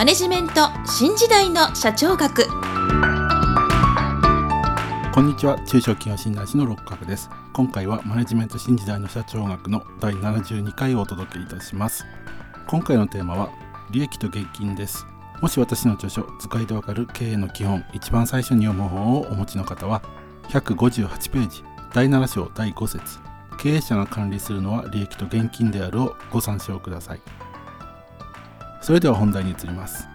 マネジメント新時代の社長学。こんにちは。中小企業診断士の六角です。今回はマネジメント新時代の社長学の第72回をお届けいたします。今回のテーマは利益と現金です。もし私の著書図解でわかる経営の基本一番最初に読む本をお持ちの方は158ページ第7章第5節。経営者が管理するのは利益と現金であるをご参照ください。それでは本題に移ります。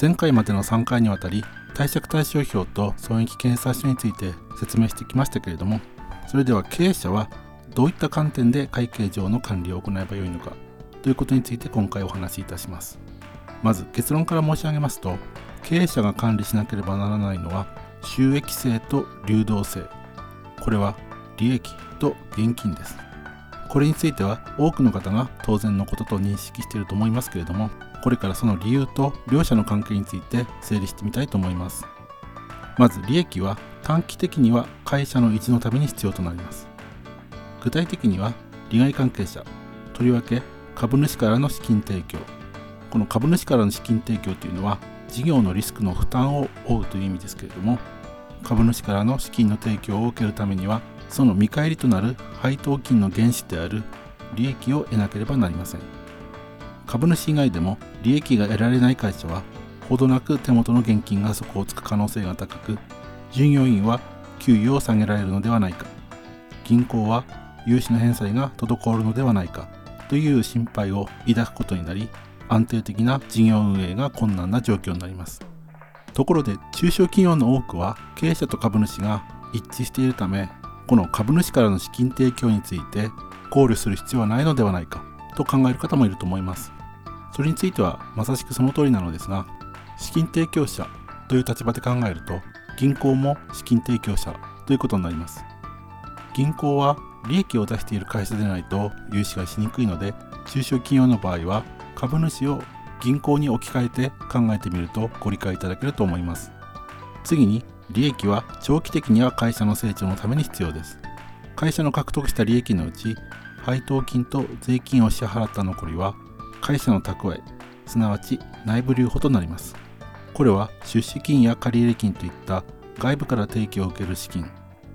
前回までの3回にわたり貸借対照表と損益検査書について説明してきましたけれどもそれでは経営者はどういった観点で会計上の管理を行えばよいのかということについて今回お話しいたします。まず結論から申し上げますと経営者が管理しなければならないのは収益性と流動性。これは利益と現金です。これについては多くの方が当然のことと認識していると思いますけれどもこれからその理由と両者の関係について整理してみたいと思います。まず利益は短期的には会社の維持のために必要となります。具体的には利害関係者とりわけ株主からの資金提供。この株主からの資金提供というのは事業のリスクの負担を負うという意味ですけれども株主からの資金の提供を受けるためにはその見返りとなる配当金の原資である利益を得なければなりません。株主以外でも利益が得られない会社はほどなく手元の現金が底をつく可能性が高く従業員は給与を下げられるのではないか。銀行は融資の返済が滞るのではないか。という心配を抱くことになり安定的な事業運営が困難な状況になります。ところで中小企業の多くは経営者と株主が一致しているためこの株主からの資金提供について考慮する必要はないのではないかと考える方もいると思います。それについてはまさしくその通りなのですが資金提供者という立場で考えると銀行も資金提供者ということになります。銀行は利益を出している会社でないと融資がしにくいので中小企業の場合は株主を銀行に置き換えて考えてみるとご理解いただけると思います。次に利益は長期的には会社の成長のために必要です。会社の獲得した利益のうち配当金と税金を支払った残りは会社の蓄えすなわち内部留保となります。これは出資金や借入金といった外部から提供を受ける資金。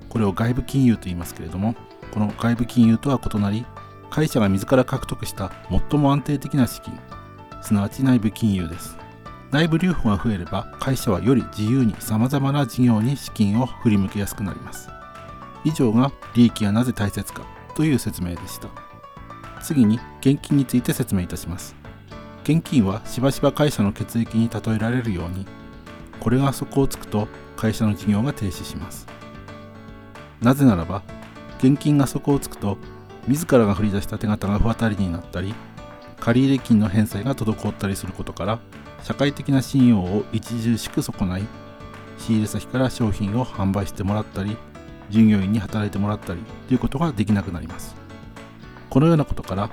これを外部金融と言いますけれどもこの外部金融とは異なり会社が自ら獲得した最も安定的な資金。すなわち内部金融です。内部留保が増えれば会社はより自由にさまざまな事業に資金を振り向けやすくなります。以上が利益がなぜ大切かという説明でした。次に現金について説明いたします。現金はしばしば会社の血液に例えられるようにこれが底をつくと会社の事業が停止します。なぜならば現金が底をつくと自らが振り出した手形が不当たりになったり借入金の返済が滞ったりすることから社会的な信用を著しく損ない。仕入れ先から商品を販売してもらったり従業員に働いてもらったりということができなくなります。このようなことから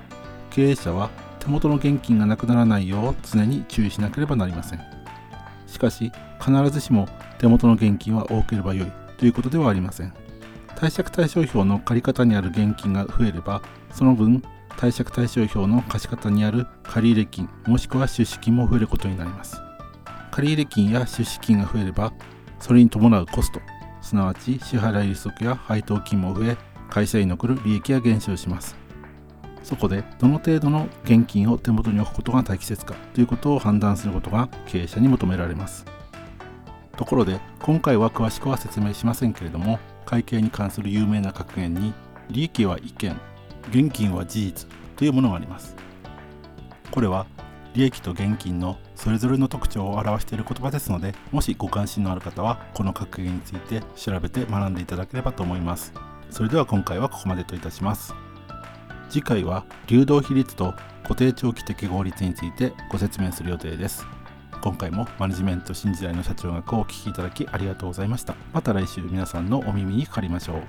経営者は手元の現金がなくならないよう常に注意しなければなりません。しかし必ずしも手元の現金は多ければ良いということではありません。貸借対照表の借方にある現金が増えればその分貸借対照表の貸方にある借入金もしくは出資金も増えることになります。借入金や出資金が増えればそれに伴うコストすなわち支払い利息や配当金も増え会社に残る利益が減少します。そこでどの程度の現金を手元に置くことが適切かということを判断することが経営者に求められます。ところで今回は詳しくは説明しませんけれども会計に関する有名な格言に利益は意見現金は事実というものがあります。これは利益と現金のそれぞれの特徴を表している言葉ですのでもしご関心のある方はこの格言について調べて学んでいただければと思います。それでは今回はここまでといたします。次回は流動比率と固定長期的合率についてご説明する予定です。今回もマネジメント新時代の社長学をお聴きいただきありがとうございました。また来週皆さんのお耳にかかりましょう。